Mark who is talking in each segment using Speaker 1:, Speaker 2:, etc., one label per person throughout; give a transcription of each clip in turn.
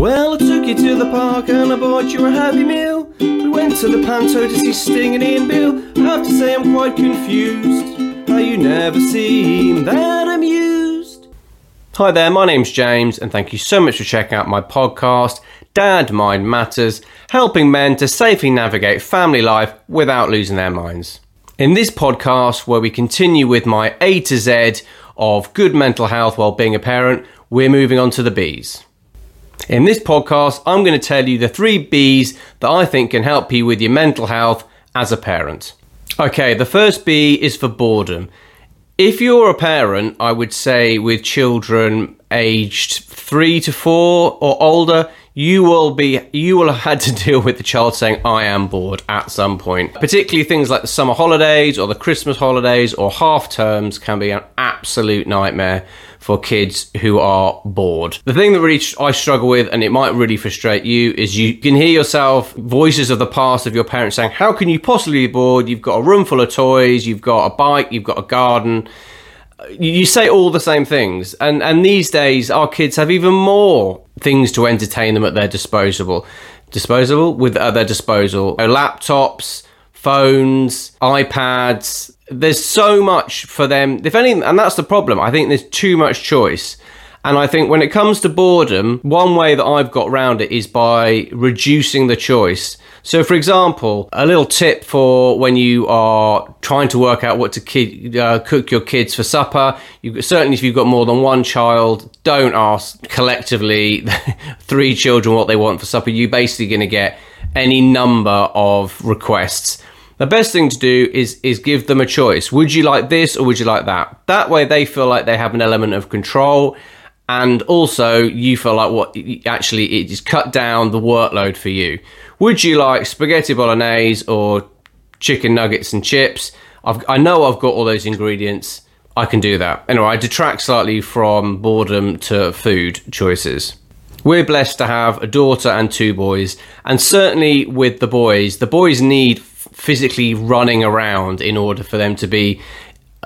Speaker 1: Well, I took you to the park and I bought you a happy meal. We went to the panto to see Sting and Ian Beale. I have to say I'm quite confused. How you never seem that amused. Hi there, my name's James, and thank you so much for checking out my podcast, Dad Mind Matters, helping men to safely navigate family life without losing their minds. In this podcast, where we continue with my A to Z of good mental health while being a parent, we're moving on to the B's. In this podcast, I'm going to tell you the three B's that I think can help you with your mental health as a parent. Okay, the first B is for boredom. If you're a parent, I would say with children aged three to four or older, you will be you will have had to deal with the child saying i am bored at some point particularly things like the summer holidays or the christmas holidays or half terms can be an absolute nightmare for kids who are bored. The thing that really i struggle with and it might really frustrate you is you can hear yourself voices of the past of your parents saying how can you possibly be bored? You've got a room full of toys you've got a bike you've got a garden. Uh, you say all the same things and and these days our kids have even more things to entertain them at their disposable disposable with at their disposal. Laptops phones ipads there's so much for them if any and that's the problem i think there's too much choice and I think when it comes to boredom, one way that I've got around it is by reducing the choice. So, for example, a little tip for when you are trying to work out what to kid, uh, cook your kids for supper. You, certainly, if you've got more than one child, don't ask collectively three children what they want for supper. You're basically going to get any number of requests. The best thing to do is is give them a choice. Would you like this or would you like that? That way, they feel like they have an element of control and also you feel like what actually it just cut down the workload for you. Would you like spaghetti bolognese or chicken nuggets and chips? I've, I know I've got all those ingredients. I can do that. Anyway, I detract slightly from boredom to food choices. We're blessed to have a daughter and two boys, and certainly with the boys, the boys need physically running around in order for them to be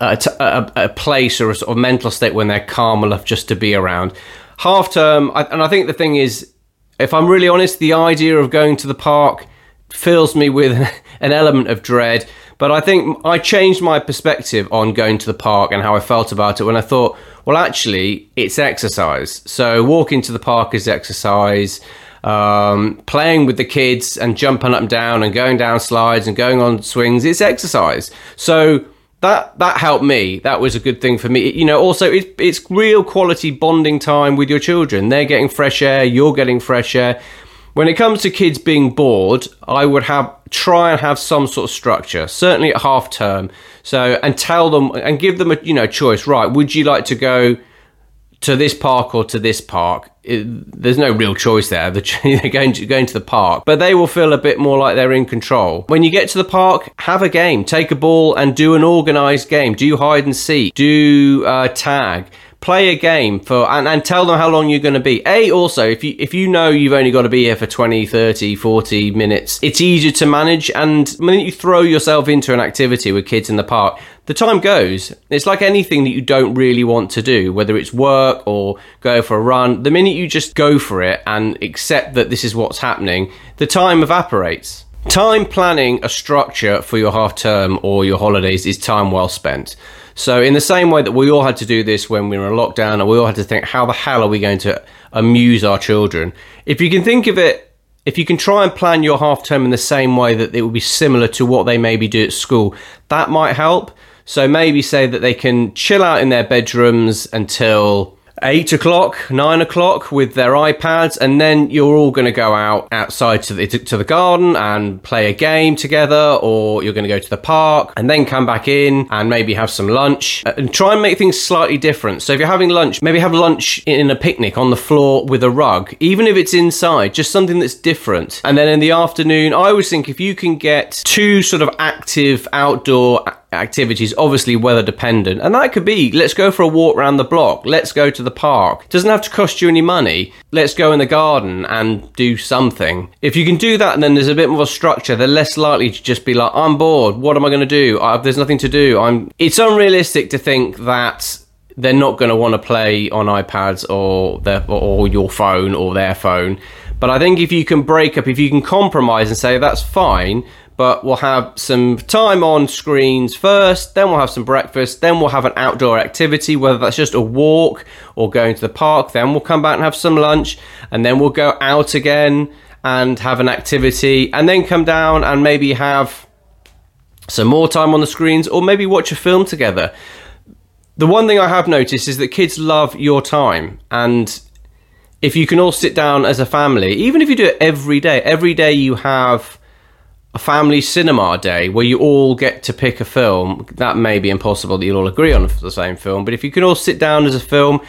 Speaker 1: a, a, a place or a sort of mental state when they're calm enough just to be around. Half term, and I think the thing is, if I'm really honest, the idea of going to the park fills me with an element of dread. But I think I changed my perspective on going to the park and how I felt about it when I thought, well, actually, it's exercise. So walking to the park is exercise. Um, playing with the kids and jumping up and down and going down slides and going on swings, it's exercise. So that that helped me. That was a good thing for me. You know, also it's it's real quality bonding time with your children. They're getting fresh air, you're getting fresh air. When it comes to kids being bored, I would have try and have some sort of structure, certainly at half term. So and tell them and give them a you know choice. Right, would you like to go to this park or to this park? It, there's no real choice there. They're going to, going to the park, but they will feel a bit more like they're in control. When you get to the park, have a game, take a ball and do an organised game. Do hide and seek, do uh, tag play a game for and, and tell them how long you're going to be. A also if you if you know you've only got to be here for 20 30 40 minutes it's easier to manage. And the minute you throw yourself into an activity with kids in the park the time goes. It's like anything that you don't really want to do whether it's work or go for a run. The minute you just go for it and accept that this is what's happening the time evaporates. Time planning a structure for your half term or your holidays is time well spent. So, in the same way that we all had to do this when we were in lockdown, and we all had to think, how the hell are we going to amuse our children? If you can think of it, if you can try and plan your half term in the same way that it would be similar to what they maybe do at school, that might help. So, maybe say that they can chill out in their bedrooms until eight o'clock, nine o'clock with their iPads, and then you're all going to go out outside to the to the garden and play a game together, or you're going to go to the park and then come back in and maybe have some lunch uh, and try and make things slightly different. So if you're having lunch, maybe have lunch in a picnic on the floor with a rug, even if it's inside, just something that's different. And then in the afternoon, I always think if you can get two sort of active outdoor activities, obviously weather dependent. And that could be let's go for a walk around the block, let's go to the park. Doesn't have to cost you any money. Let's go in the garden and do something. If you can do that and then there's a bit more structure, they're less likely to just be like, I'm bored, what am I going to do? I, there's nothing to do. I'm. It's unrealistic to think that they're not going to want to play on iPads or their or your phone or their phone. But I think if you can break up, if you can compromise and say that's fine, but we'll have some time on screens first, then we'll have some breakfast, then we'll have an outdoor activity, whether that's just a walk or going to the park, then we'll come back and have some lunch, and then we'll go out again and have an activity, and then come down and maybe have some more time on the screens or maybe watch a film together. The one thing I have noticed is that kids love your time and if you can all sit down as a family, even if you do it every day, every day you have a family cinema day where you all get to pick a film. That may be impossible that you'll all agree on the same film, but if you can all sit down as a film,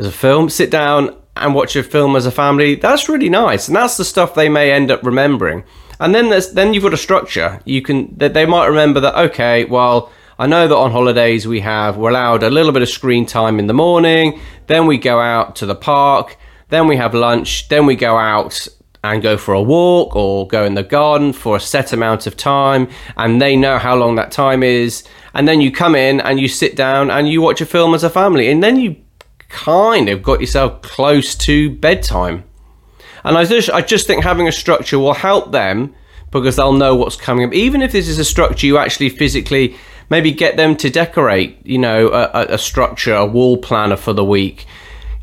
Speaker 1: as a film, sit down and watch a film as a family, that's really nice, and that's the stuff they may end up remembering. And then there's then you've got a structure. You can that they might remember that okay, well. I know that on holidays we have we're allowed a little bit of screen time in the morning, then we go out to the park, then we have lunch, then we go out and go for a walk or go in the garden for a set amount of time and they know how long that time is. And then you come in and you sit down and you watch a film as a family and then you kind of got yourself close to bedtime. And I just I just think having a structure will help them because they'll know what's coming up. Even if this is a structure you actually physically maybe get them to decorate you know a, a structure a wall planner for the week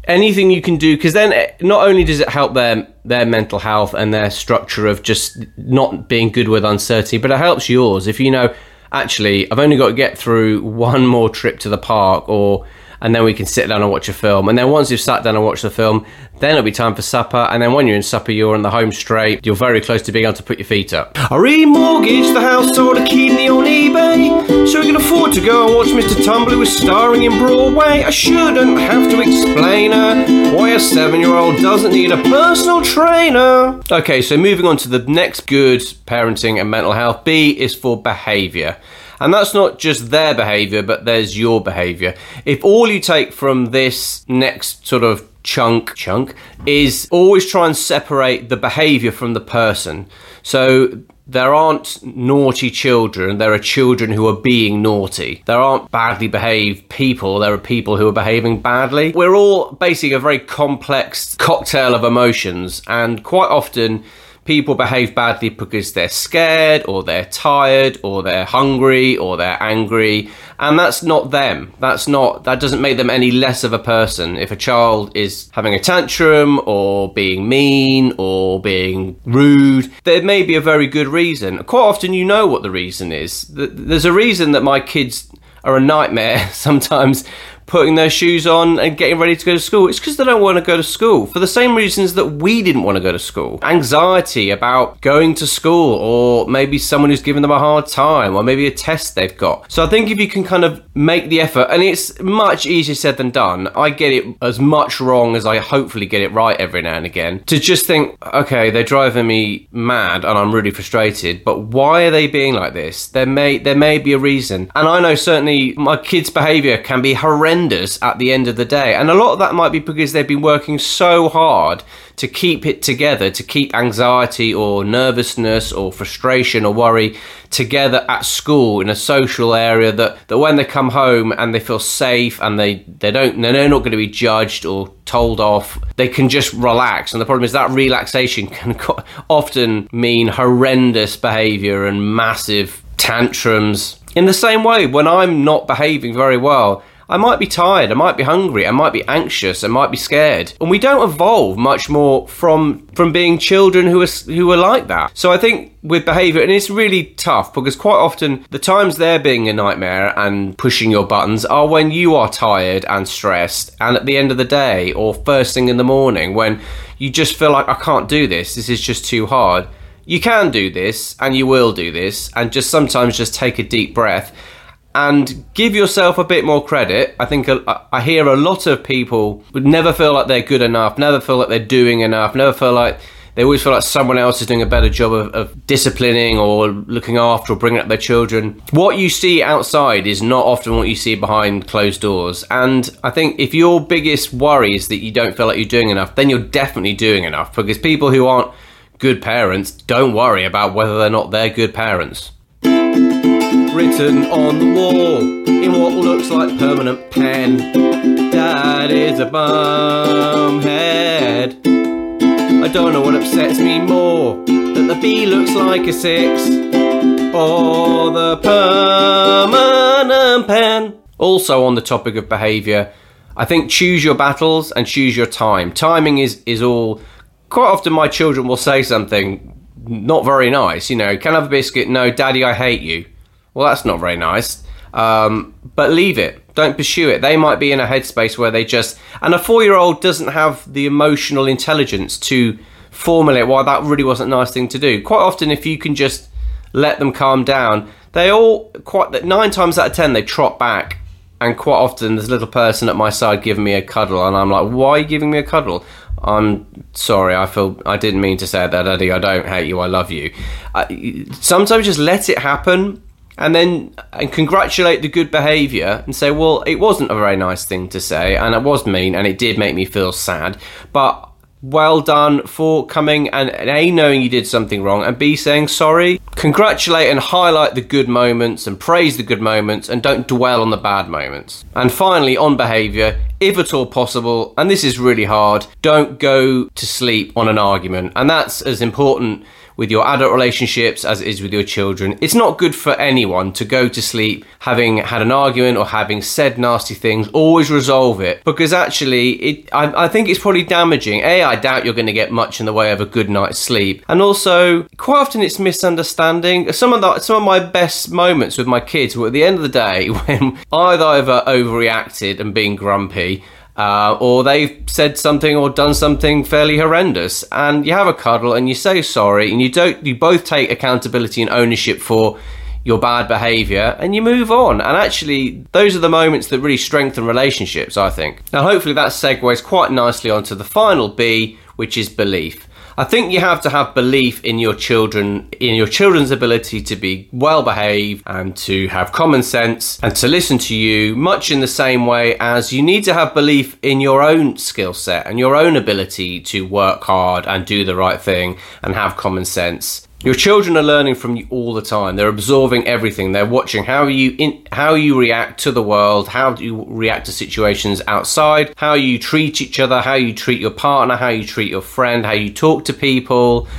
Speaker 1: anything you can do because then it, not only does it help their their mental health and their structure of just not being good with uncertainty but it helps yours. If you know actually i've only got to get through one more trip to the park or and then we can sit down and watch a film. And then once you've sat down and watched the film, then it'll be time for supper. And then when you're in supper, you're on the home straight. You're very close to being able to put your feet up.
Speaker 2: I remortgaged the house, sold a kidney on eBay, so we can afford to go and watch Mr. Tumbler was starring in Broadway. I shouldn't have to explain her why a seven-year-old doesn't need a personal trainer.
Speaker 1: Okay, so moving on to the next good parenting and mental health. B is for behaviour. And that's not just their behavior, but there's your behavior. If all you take from this next sort of chunk chunk is always try and separate the behavior from the person. So there aren't naughty children, there are children who are being naughty. There aren't badly behaved people, there are people who are behaving badly. We're all basically a very complex cocktail of emotions, and quite often people behave badly because they're scared or they're tired or they're hungry or they're angry. And that's not them. That's not that doesn't make them any less of a person. If a child is having a tantrum or being mean or being rude there may be a very good reason. Quite often you know what the reason is. There's a reason that my kids are a nightmare sometimes putting their shoes on and getting ready to go to school. It's because they don't want to go to school for the same reasons that we didn't want to go to school. Anxiety about going to school, or maybe someone who's giving them a hard time, or maybe a test they've got. So I think if you can kind of make the effort, and it's much easier said than done, I get it as much wrong as I hopefully get it right every now and again, to just think, okay, they're driving me mad and I'm really frustrated, but why are they being like this? There may there may be a reason. And I know certainly my kids' behaviour can be horrendous at the end of the day. And a lot of that might be because they've been working so hard to keep it together, to keep anxiety or nervousness or frustration or worry together at school in a social area that, that when they come home and they feel safe and they, they don't they're not going to be judged or told off, they can just relax. And the problem is that relaxation can often mean horrendous behavior and massive tantrums. In the same way, when I'm not behaving very well, I might be tired, I might be hungry, I might be anxious, I might be scared. And we don't evolve much more from from being children who are who are like that. So I think with behavior and it's really tough because quite often the times they're being a nightmare and pushing your buttons are when you are tired and stressed and at the end of the day or first thing in the morning when you just feel like I can't do this, this is just too hard. You can do this and you will do this and just sometimes just take a deep breath and give yourself a bit more credit. I think I hear a lot of people would never feel like they're good enough, never feel like they're doing enough, never feel like they always feel like someone else is doing a better job of, of, disciplining or looking after or bringing up their children. What you see outside is not often what you see behind closed doors. And I think if your biggest worry is that you don't feel like you're doing enough, then you're definitely doing enough because people who aren't good parents don't worry about whether they're not their good parents
Speaker 2: written on the wall in what looks like permanent pen. dad is a bum head. I don't know what upsets me more that the B looks like a six or the permanent pen. Also, on the topic of behaviour, I think choose your battles and choose your time. Timing is is all. Quite often, my children will say something not very nice. You know, can I have a biscuit? No, Daddy, I hate you. Well, that's not very nice. Um, but leave it. Don't pursue it. They might be in a headspace where they just. And a four year old doesn't have the emotional intelligence to formulate why that really wasn't a nice thing to do. Quite often, if you can just let them calm down, they all, quite nine times out of ten, they trot back and quite often there's a little person at my side giving me a cuddle and i'm like why are you giving me a cuddle i'm sorry i feel i didn't mean to say that Eddie. i don't hate you i love you I, sometimes just let it happen and then and congratulate the good behavior and say well it wasn't a very nice thing to say and it was mean and it did make me feel sad but well done for coming and A, knowing you did something wrong, and B, saying sorry. Congratulate and highlight the good moments and praise the good moments and don't dwell on the bad moments. And finally, on behaviour, if at all possible, and this is really hard, don't go to sleep on an argument. And that's as important with your adult relationships as it is with your children. It's not good for anyone to go to sleep having had an argument or having said nasty things. Always resolve it because actually, it, I, I think it's probably damaging. A, I doubt you're going to get much in the way of a good night's sleep, and also quite often it's misunderstanding. Some of the, some of my best moments with my kids were at the end of the day when I'd either overreacted and being grumpy uh, or they've said something or done something fairly horrendous, and you have a cuddle and you say sorry, and you don't. You both take accountability and ownership for your bad behaviour, and you move on. And actually, those are the moments that really strengthen relationships. I think. Now, hopefully, that segues quite nicely onto the final B, which is belief. I think you have to have belief in your children, in your children's ability to be well behaved and to have common sense and to listen to you, much in the same way as you need to have belief in your own skill set and your own ability to work hard and do the right thing and have common sense. Your children are learning from you all the time. They're absorbing everything. They're watching how you in, how you react to the world, how you react to situations outside, how you treat each other, how you treat your partner, how you treat your friend, how you talk to people.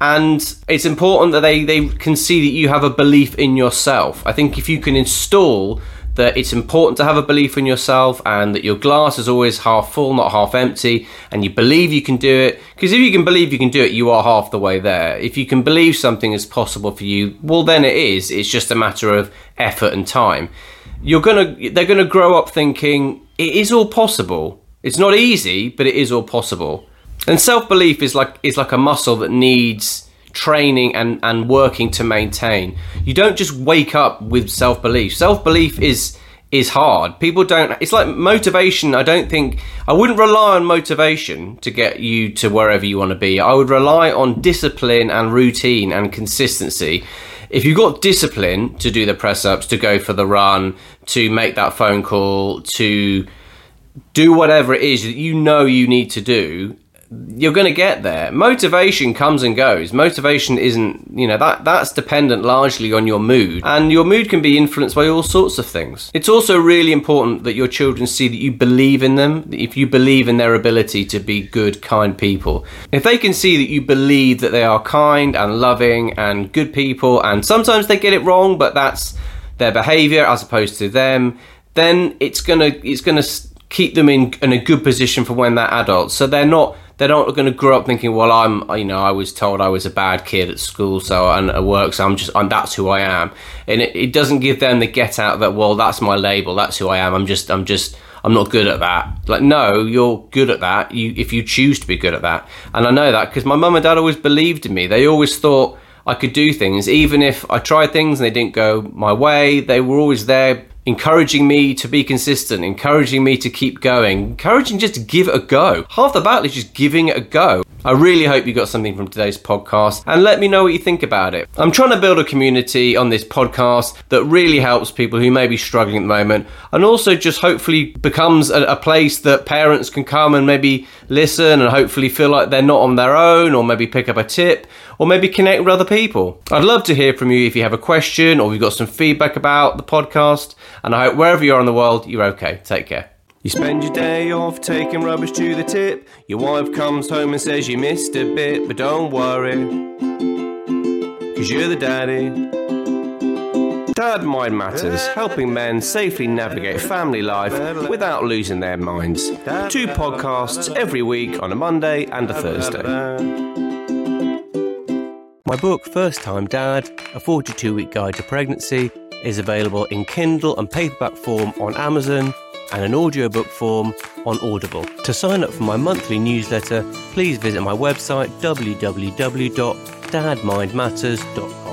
Speaker 2: And it's important that they, they can see that you have a belief in yourself. I think if you can install that it's important to have a belief in yourself and that your glass is always half full, not half empty, and you believe you can do it. Because if you can believe you can do it, you are half the way there. If you can believe something is possible for you, well, then it is. It's just a matter of effort and time. You're gonna, they're gonna grow up thinking it is all possible. It's not easy, but it is all possible. And self belief is like is like a muscle that needs training and, and working to maintain. You don't just wake up with self belief. Self belief is is hard. People don't. It's like motivation. I don't think I wouldn't rely on motivation to get you to wherever you want to be. I would rely on discipline and routine and consistency. If you've got discipline to do the press ups, to go for the run, to make that phone call, to do whatever it is that you know you need to do, you're going to get there. Motivation comes and goes. Motivation isn't, you know, that that's dependent largely on your mood, and your mood can be influenced by all sorts of things. It's also really important that your children see that you believe in them, if you believe in their ability to be good, kind people. If they can see that you believe that they are kind and loving and good people, and sometimes they get it wrong, but that's their behavior as opposed to them, then it's gonna it's gonna keep them in, in a good position for when they're adults. So they're not they're not going to grow up thinking, well, I'm, you know, I was told I was a bad kid at school, so and at work, so I'm just, I'm, that's who I am, and it, it doesn't give them the get out that, well, that's my label, that's who I am. I'm just, I'm just, I'm not good at that. Like, no, you're good at that. You, if you choose to be good at that, and I know that because my mum and dad always believed in me. They always thought I could do things, even if I tried things and they didn't go my way. They were always there encouraging me to be consistent, encouraging me to keep going, encouraging just to give a go. Half the battle is just giving it a go. I really hope you got something from today's podcast and let me know what you think about it. I'm trying to build a community on this podcast that really helps people who may be struggling at the moment and also just hopefully becomes a, a place that parents can come and maybe listen and hopefully feel like they're not on their own or maybe pick up a tip or maybe connect with other people. I'd love to hear from you if you have a question or you've got some feedback about the podcast. And I hope wherever you are in the world, you're okay. Take care.
Speaker 1: You spend your day off taking rubbish to the tip. Your wife comes home and says you missed a bit, but don't worry, cause you're the daddy. Dad Mind Matters, helping men safely navigate family life without losing their minds. Two podcasts every week on a Monday and a Thursday. My book, First Time Dad, a 42 week guide to pregnancy, is available in Kindle and paperback form on Amazon and an audiobook form on Audible. To sign up for my monthly newsletter, please visit my website www.dadmindmatters.com.